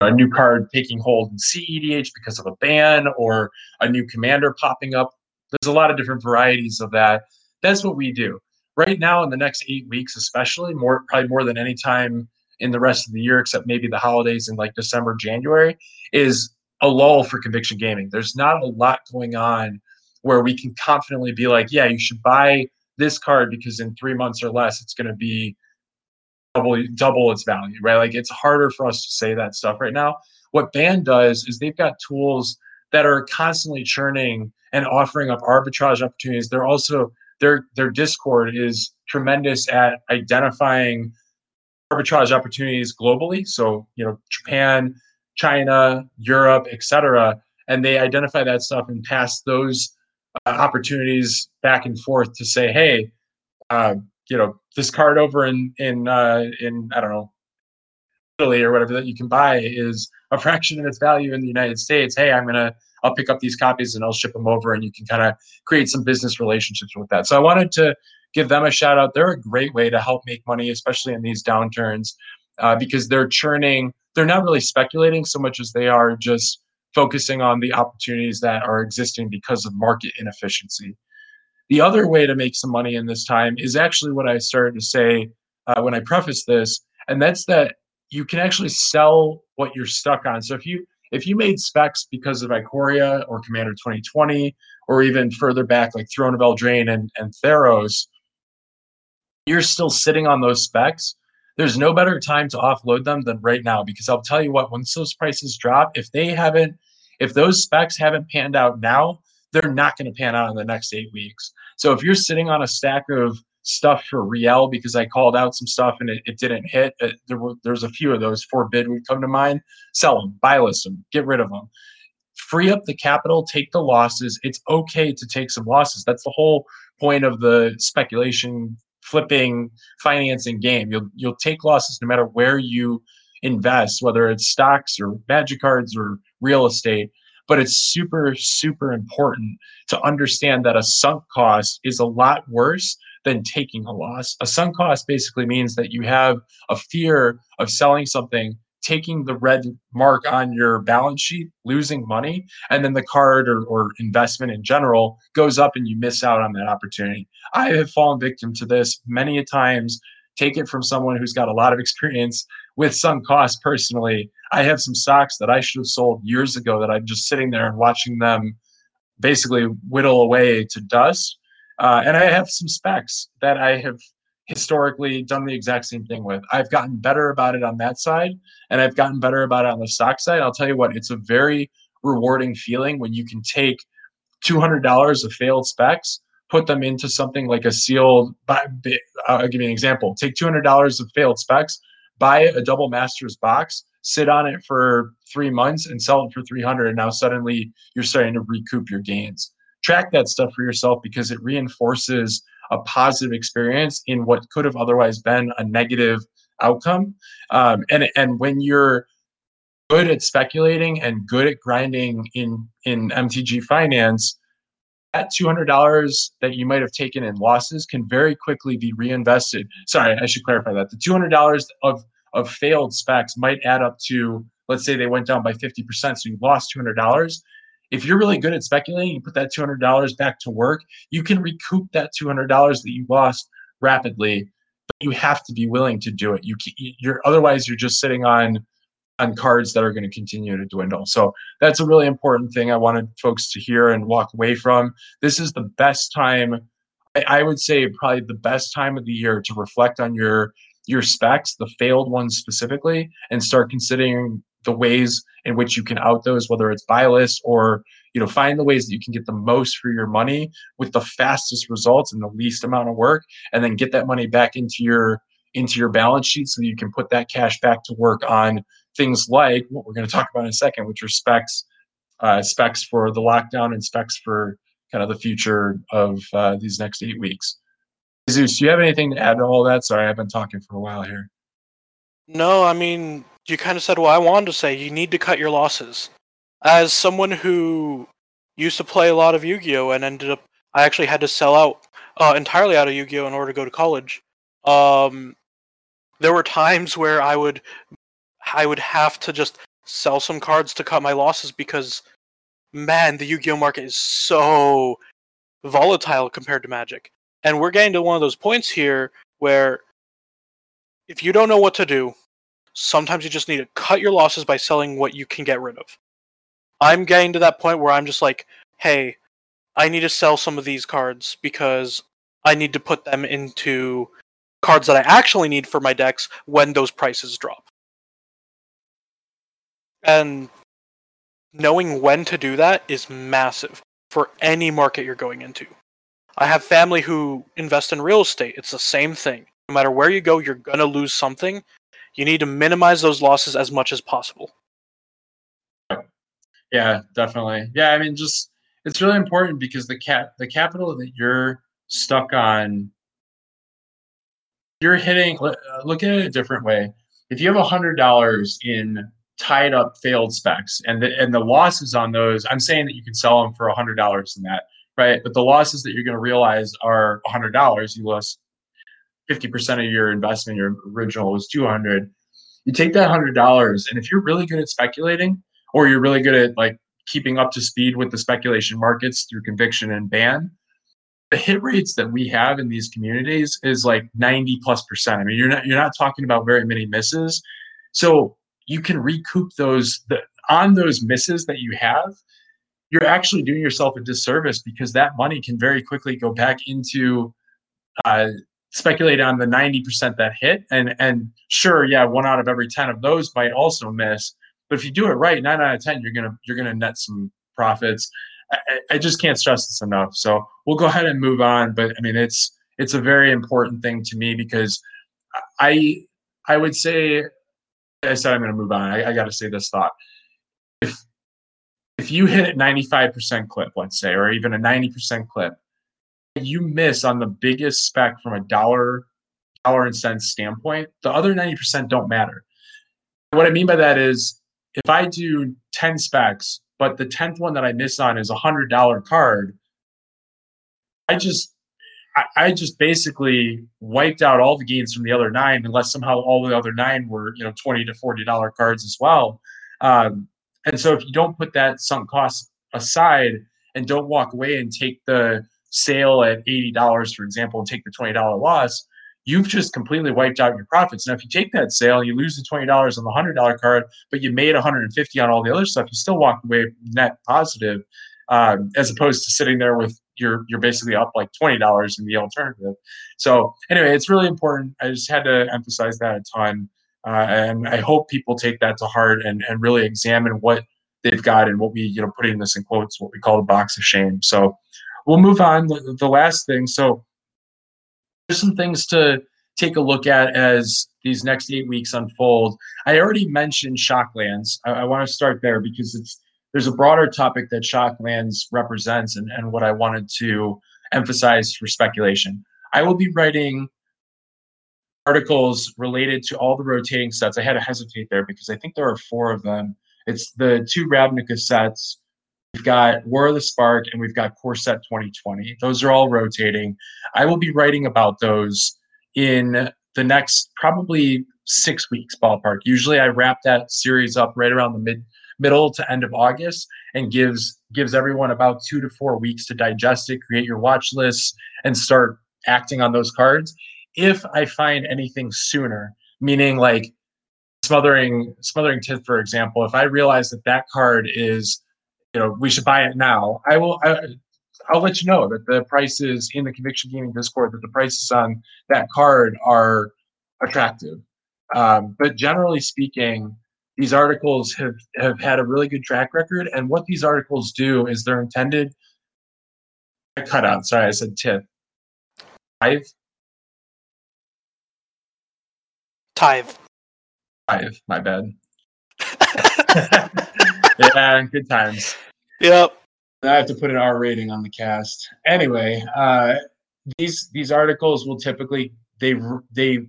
a new card taking hold in CEDH because of a ban or a new commander popping up. There's a lot of different varieties of that. That's what we do. Right now, in the next eight weeks, especially more, probably more than any time in the rest of the year, except maybe the holidays in like December, January, is a lull for conviction gaming. There's not a lot going on where we can confidently be like, yeah, you should buy this card because in three months or less, it's going to be double double its value, right? Like it's harder for us to say that stuff right now. What Ban does is they've got tools that are constantly churning and offering up arbitrage opportunities. They're also their their Discord is tremendous at identifying arbitrage opportunities globally. So you know Japan, China, Europe, etc. And they identify that stuff and pass those uh, opportunities back and forth to say, hey, uh, you know, this card over in in uh, in I don't know Italy or whatever that you can buy is a fraction of its value in the United States. Hey, I'm gonna I'll pick up these copies and I'll ship them over, and you can kind of create some business relationships with that. So I wanted to give them a shout out. They're a great way to help make money, especially in these downturns, uh, because they're churning. They're not really speculating so much as they are just focusing on the opportunities that are existing because of market inefficiency. The other way to make some money in this time is actually what I started to say uh, when I prefaced this, and that's that you can actually sell what you're stuck on. So if you if you made specs because of Ikoria or Commander 2020, or even further back like Throne of Eldraine and, and Theros, you're still sitting on those specs. There's no better time to offload them than right now because I'll tell you what, once those prices drop, if they haven't, if those specs haven't panned out now, they're not going to pan out in the next eight weeks. So if you're sitting on a stack of stuff for Riel because I called out some stuff and it, it didn't hit, it, uh, there were there's a few of those forbid would come to mind. Sell them, buy list them, get rid of them. Free up the capital, take the losses. It's okay to take some losses. That's the whole point of the speculation, flipping, financing game. You'll you'll take losses no matter where you invest, whether it's stocks or magic cards or real estate but it's super super important to understand that a sunk cost is a lot worse than taking a loss a sunk cost basically means that you have a fear of selling something taking the red mark on your balance sheet losing money and then the card or, or investment in general goes up and you miss out on that opportunity. I have fallen victim to this many a times. Take it from someone who's got a lot of experience with sunk cost personally. I have some stocks that I should have sold years ago that I'm just sitting there and watching them basically whittle away to dust. Uh, and I have some specs that I have historically done the exact same thing with. I've gotten better about it on that side, and I've gotten better about it on the stock side. I'll tell you what, it's a very rewarding feeling when you can take $200 of failed specs, put them into something like a sealed. I'll give you an example. Take $200 of failed specs, buy a double masters box, sit on it for three months and sell it for 300 and now suddenly you're starting to recoup your gains track that stuff for yourself because it reinforces a positive experience in what could have otherwise been a negative outcome. Um, and and when you're good at speculating and good at grinding in in mtg finance that $200 that you might have taken in losses can very quickly be reinvested. Sorry i should clarify that. The $200 of of failed specs might add up to, let's say they went down by 50%, so you lost $200. If you're really good at speculating, you put that $200 back to work, you can recoup that $200 that you lost rapidly, but you have to be willing to do it. You you're otherwise you're just sitting on on cards that are going to continue to dwindle. So that's a really important thing I wanted folks to hear and walk away from. This is the best time I would say probably the best time of the year to reflect on your your specs, the failed ones specifically, and start considering the ways in which you can out those, whether it's buy list or you know find the ways that you can get the most for your money with the fastest results and the least amount of work, and then get that money back into your into your balance sheet so that you can put that cash back to work on things like what we're going to talk about in a second, which are specs, uh, specs for the lockdown and specs for kind of the future of uh, these next eight weeks. Zeus, do you have anything to add to all that? Sorry, I've been talking for a while here. No, I mean, you kind of said what I wanted to say. You need to cut your losses. As someone who used to play a lot of Yu Gi Oh! and ended up, I actually had to sell out uh, entirely out of Yu Gi Oh! in order to go to college. Um, there were times where I would, I would have to just sell some cards to cut my losses because, man, the Yu Gi Oh! market is so volatile compared to Magic. And we're getting to one of those points here where if you don't know what to do, sometimes you just need to cut your losses by selling what you can get rid of. I'm getting to that point where I'm just like, hey, I need to sell some of these cards because I need to put them into cards that I actually need for my decks when those prices drop. And knowing when to do that is massive for any market you're going into. I have family who invest in real estate. It's the same thing. No matter where you go, you're going to lose something. You need to minimize those losses as much as possible. Yeah, definitely. Yeah, I mean just it's really important because the cap the capital that you're stuck on you're hitting uh, look at it a different way. If you have a hundred dollars in tied up failed specs and the and the losses on those, I'm saying that you can sell them for a hundred dollars in that, right? But the losses that you're going to realize are a hundred dollars. You lost fifty percent of your investment. Your original was two hundred. You take that hundred dollars, and if you're really good at speculating, or you're really good at like keeping up to speed with the speculation markets through conviction and ban, the hit rates that we have in these communities is like 90 plus percent. I mean, you're not you're not talking about very many misses. So you can recoup those the, on those misses that you have. You're actually doing yourself a disservice because that money can very quickly go back into uh, speculate on the 90% that hit. And and sure, yeah, one out of every 10 of those might also miss. But if you do it right, nine out of 10, you're gonna you're gonna net some profits. I, I just can't stress this enough. So we'll go ahead and move on. But I mean, it's it's a very important thing to me because I I would say I said I'm to move on. I, I got to say this thought. If if you hit at 95% clip, let's say, or even a 90% clip, you miss on the biggest spec from a dollar dollar and cents standpoint, the other 90% don't matter. What I mean by that is if I do 10 specs but the 10th one that I miss on is a hundred dollar card. I just I, just basically wiped out all the gains from the other nine, unless somehow all the other nine were, you know, 20 to 40 dollar cards as well. Um, and so if you don't put that sunk cost aside and don't walk away and take the sale at $80, for example, and take the $20 loss, you've just completely wiped out your profits. Now, if you take that sale, you lose the twenty dollars on the hundred dollar card, but you made one hundred and fifty on all the other stuff. You still walk away net positive, um, as opposed to sitting there with you're you're basically up like twenty dollars in the alternative. So anyway, it's really important. I just had to emphasize that a ton, uh, and I hope people take that to heart and and really examine what they've got and what we you know putting this in quotes what we call the box of shame. So we'll move on. The, the last thing. So there's some things to take a look at as these next eight weeks unfold. I already mentioned Shocklands. I, I want to start there because it's there's a broader topic that Shocklands represents and, and what I wanted to emphasize for speculation. I will be writing articles related to all the rotating sets. I had to hesitate there because I think there are four of them. It's the two Ravnica sets, We've got War of the Spark and we've got Core Set 2020. Those are all rotating. I will be writing about those in the next probably six weeks ballpark. Usually I wrap that series up right around the mid middle to end of August and gives gives everyone about two to four weeks to digest it, create your watch lists, and start acting on those cards. If I find anything sooner, meaning like smothering smothering tith, for example, if I realize that that card is you know, we should buy it now. I will. I, I'll let you know that the prices in the Conviction Gaming Discord that the prices on that card are attractive. Um, but generally speaking, these articles have have had a really good track record. And what these articles do is they're intended. I cut out. Sorry, I said tip. Tithe. Tithe. Tithe. My bad. [LAUGHS] [LAUGHS] yeah, good times. Yep. I have to put an R rating on the cast. Anyway, uh, these these articles will typically they they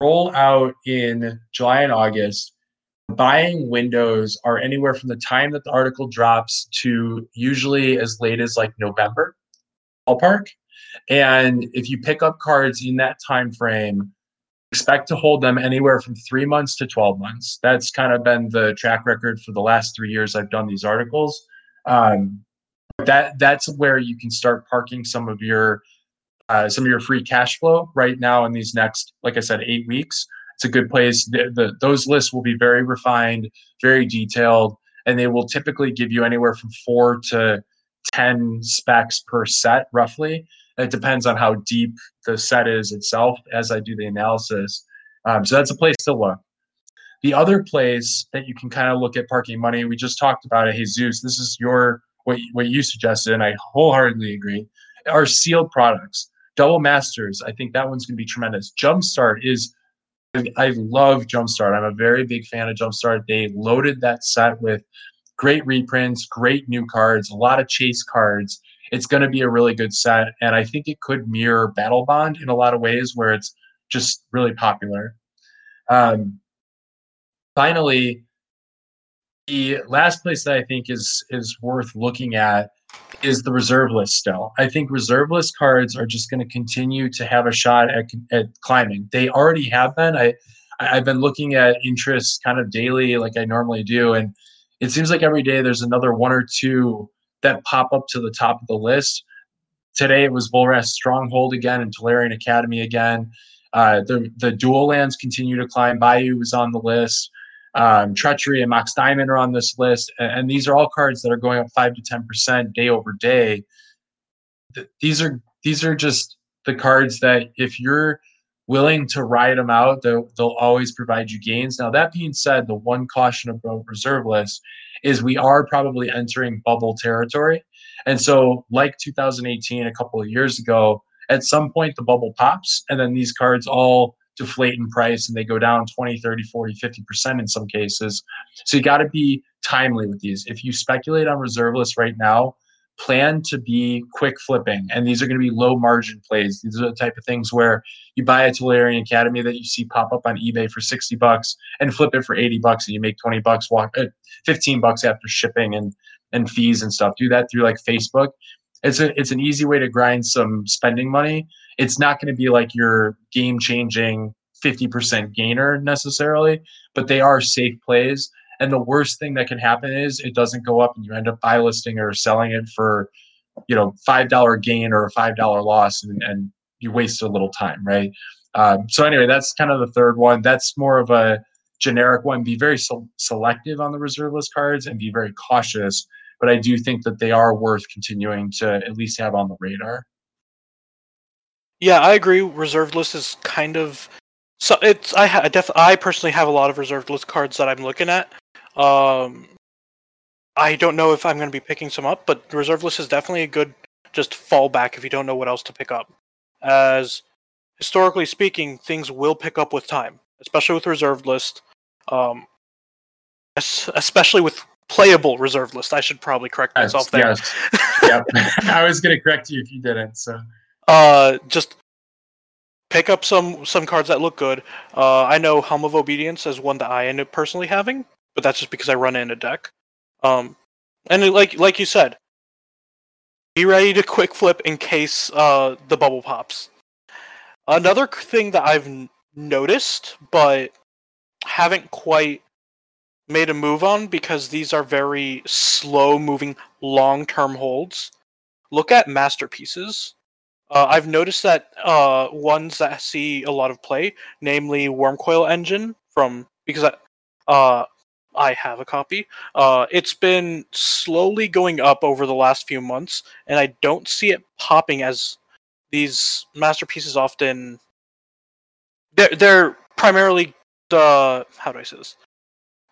roll out in July and August. Buying windows are anywhere from the time that the article drops to usually as late as like November, ballpark. And if you pick up cards in that time frame, expect to hold them anywhere from three months to 12 months. That's kind of been the track record for the last three years I've done these articles. Um, that that's where you can start parking some of your uh, some of your free cash flow right now in these next, like I said, eight weeks. It's a good place. The, the, those lists will be very refined, very detailed, and they will typically give you anywhere from four to 10 specs per set, roughly. It depends on how deep the set is itself as I do the analysis. Um, so that's a place to look. The other place that you can kind of look at parking money, we just talked about it, Jesus. This is your what what you suggested, and I wholeheartedly agree. Are sealed products, double masters. I think that one's going to be tremendous. Jumpstart is. I love Jumpstart. I'm a very big fan of Jumpstart. They loaded that set with great reprints, great new cards, a lot of chase cards. It's going to be a really good set, and I think it could mirror Battlebond in a lot of ways, where it's just really popular. Um, finally, the last place that I think is is worth looking at is the reserve list still. I think reserve list cards are just going to continue to have a shot at, at climbing. They already have been. I I've been looking at interest kind of daily like I normally do and it seems like every day there's another one or two that pop up to the top of the list. Today it was Volrath Stronghold again and Tolarian Academy again. Uh, the the dual lands continue to climb. Bayou was on the list. Um, Treachery and Mox Diamond are on this list, and, and, these are all cards that are going up five to ten percent day over day. Th- these are these are just the cards that if you're willing to ride them out, they'll, they'll always provide you gains. Now that being said, the one caution about reserve list is we are probably entering bubble territory, and so like 2018, a couple of years ago, at some point the bubble pops, and then these cards all deflate in price and they go down 20 30 40 50% in some cases. So you got to be timely with these. If you speculate on reserve lists right now plan to be quick flipping. And these are going to be low margin plays. These are the type of things where you buy a Tolarian Academy that you see pop up on eBay for 60 bucks and flip it for 80 bucks and you make 20 bucks walk uh, 15 bucks after shipping and and fees and stuff. Do that through like Facebook. It's a it's an easy way to grind some spending money. It's not going to be like your game changing 50% gainer necessarily, but they are safe plays. And the worst thing that can happen is it doesn't go up and you end up buy listing or selling it for, you know, $5 gain or a $5 loss and, and you waste a little time, right? Um, so anyway, that's kind of the third one. That's more of a generic one. Be very se- selective on the reserve list cards and be very cautious. But I do think that they are worth continuing to at least have on the radar. Yeah, I agree. Reserved list is kind of so. It's I ha- def I personally have a lot of reserved list cards that I'm looking at. Um, I don't know if I'm going to be picking some up, but reserve list is definitely a good just fallback if you don't know what else to pick up. As historically speaking, things will pick up with time, especially with reserved list. Um, especially with playable reserve list. I should probably correct myself yes, there. Yes. yep. [LAUGHS] I was going to correct you if you didn't. So uh, just pick up some some cards that look good. Uh, I know Helm of Obedience is one that I end up personally having, but that's just because I run in a deck. Um, and like like you said, be ready to quick flip in case uh, the bubble pops. Another thing that I've noticed, but haven't quite made a move on because these are very slow moving long term holds. Look at masterpieces. Uh, I've noticed that uh, ones that see a lot of play, namely Wurmcoil Engine, from because I, uh, I have a copy. Uh, it's been slowly going up over the last few months, and I don't see it popping as these masterpieces often. They're, they're primarily the how do I say this?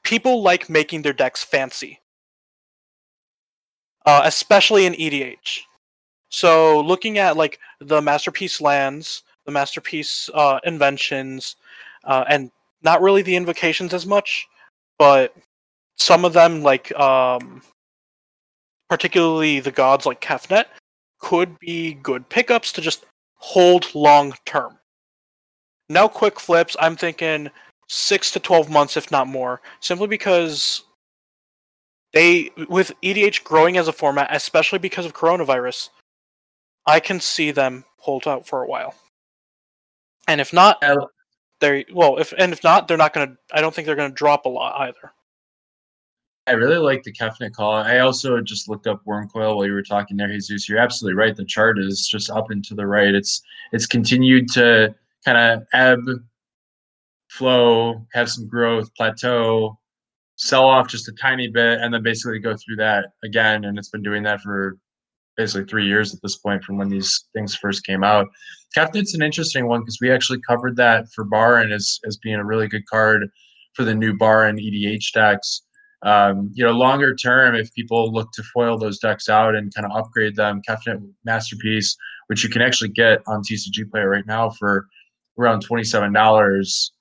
People like making their decks fancy, uh, especially in EDH. So looking at like the masterpiece lands, the masterpiece uh, inventions, uh, and not really the invocations as much, but some of them like um, particularly the gods like Kefnet could be good pickups to just hold long term. Now quick flips, I'm thinking six to twelve months, if not more, simply because they with EDH growing as a format, especially because of coronavirus, I can see them hold out for a while. And if not, they well, if and if not, they're not going to. I don't think they're going to drop a lot either. I really like the Kefnet call. I also just looked up Wurmcoil while you were talking there, Jesus. You're absolutely right. The chart is just up and to the right. It's it's continued to kind of ebb, flow, have some growth, plateau, sell off just a tiny bit, and then basically go through that again. And it's been doing that for basically three years at this point from when these things first came out. Kefnet's an interesting one because we actually covered that for Baron as as being a really good card for the new Baron EDH decks. Um, you know, longer term, if people look to foil those decks out and kind of upgrade them, Kefnet Masterpiece, which you can actually get on TCG Player right now for around twenty seven dollars,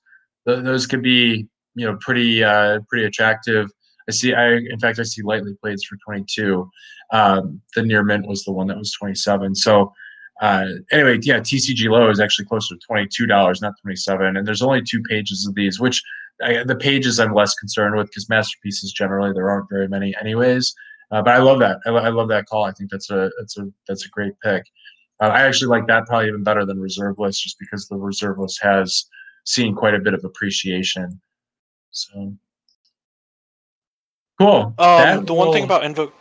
th- those could be you know pretty uh, pretty attractive. I see. I in fact I see lightly plates for twenty two. Um, the near mint was the one that was twenty seven. So uh, anyway, yeah, TCG low is actually closer to twenty two dollars, not twenty seven. And there's only two pages of these, which I, the pages I'm less concerned with because masterpieces generally there aren't very many anyways. Uh, but I love that. I, I, love that call. I think that's a that's a that's a great pick. Uh, I actually like that probably even better than reserve list, just because the reserve list has seen quite a bit of appreciation. So cool. Um, the one thing about invo-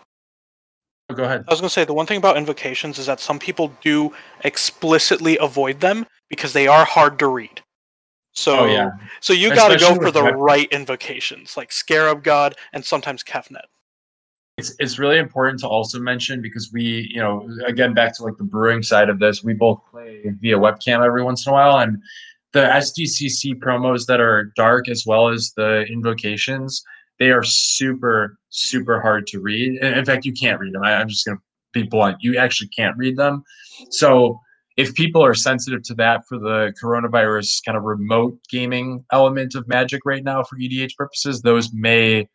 oh, go ahead. I was gonna say the one thing about invocations is that some people do explicitly avoid them because they are hard to read. So Oh, yeah. so you got to go for the Kef- right invocations like Scarab God and sometimes Kefnet. it's it's really important to also mention because we you know again back to like the brewing side of this we both play via webcam every once in a while and the SDCC promos that are dark as well as the invocations they are super super hard to read. In fact you can't read them. I, i'm just going to be blunt. You actually can't read them. So if people are sensitive to that for the coronavirus kind of remote gaming element of magic right now for edh purposes those may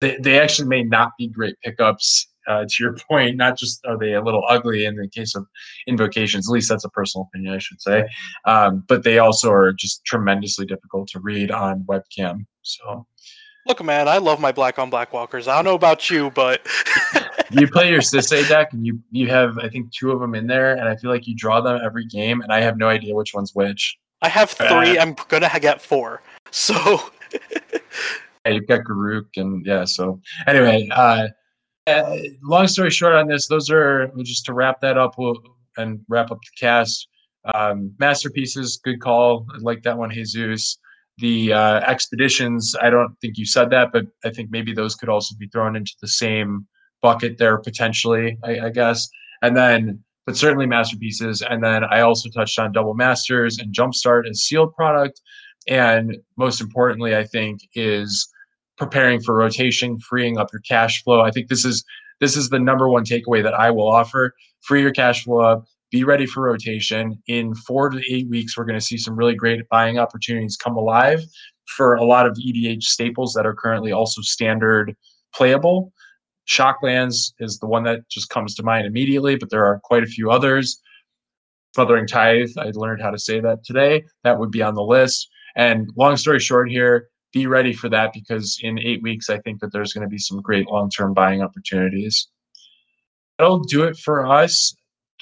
they, they actually may not be great pickups. Uh, to your [LAUGHS] point, not just are they a little ugly in the case of invocations, at least that's a personal opinion, I should say, um, but they also are just tremendously difficult to read on webcam. So Look, man, I love my black on black walkers. I don't know about you, but [LAUGHS] you play your Sisei deck, and you you have I think two of them in there, and I feel like you draw them every game, and I have no idea which one's which. I have three. I'm gonna get four. So [LAUGHS] Yeah, you've got Garruk, and yeah. So anyway, uh, uh, long story short on this, those are just to wrap that up we'll, and wrap up the cast. Um, masterpieces, good call. I like that one, Jesus. The uh, expeditions, I don't think you said that, but I think maybe those could also be thrown into the same bucket there potentially, I, I guess. And then, but certainly masterpieces. And then I also touched on double masters and jumpstart and sealed product. And most importantly, I think is preparing for rotation, freeing up your cash flow. I think this is this is the number one takeaway that I will offer. Free your cash flow up. Be ready for rotation. In four to eight weeks, we're going to see some really great buying opportunities come alive for a lot of EDH staples that are currently also standard playable. Shocklands is the one that just comes to mind immediately, but there are quite a few others. Feathering Tithe, I learned how to say that today. That would be on the list. And long story short here, be ready for that because in eight weeks, I think that there's going to be some great long term buying opportunities. That'll do it for us.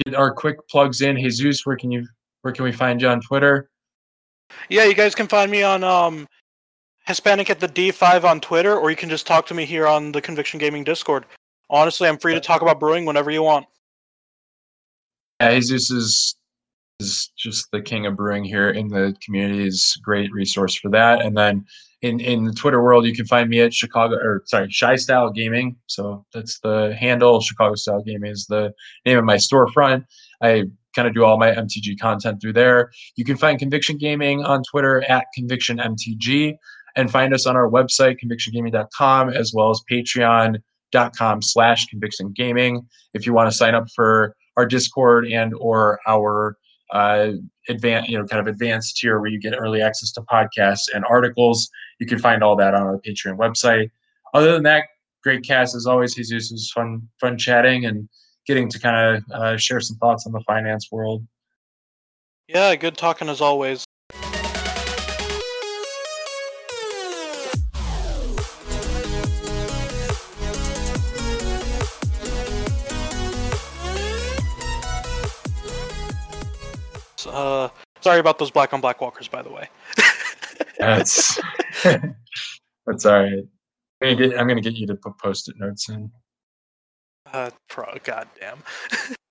Get our quick plugs in. Jesus, where can you where can we find you on Twitter? yeah, you guys can find me on um Hispanic at the D5 on Twitter, or you can just talk to me here on the Conviction Gaming Discord. Honestly, I'm free to talk about brewing whenever you want. Yeah, Jesus is is just the king of brewing here in the community. is great resource for that. And then in in the Twitter world, you can find me at Chicago or sorry, Shy Style Gaming. So that's the handle. Chicago Style Gaming is the name of my storefront. I kind of do all my MTG content through there. You can find Conviction Gaming on Twitter at Conviction MTG and find us on our website, convictiongaming.com, as well as patreon.com slash conviction gaming. If you want to sign up for our Discord and or our uh, advanced, you know, kind of advanced tier where you get early access to podcasts and articles. You can find all that on our Patreon website. Other than that, great cast as always. Jesus was fun, fun chatting and getting to kind of uh, share some thoughts on the finance world. Yeah, good talking as always. Sorry about those black on black walkers, by the way. [LAUGHS] That's [LAUGHS] that's all right. I'm gonna get, I'm gonna get you to put post-it notes in. Uh, pro, goddamn. [LAUGHS]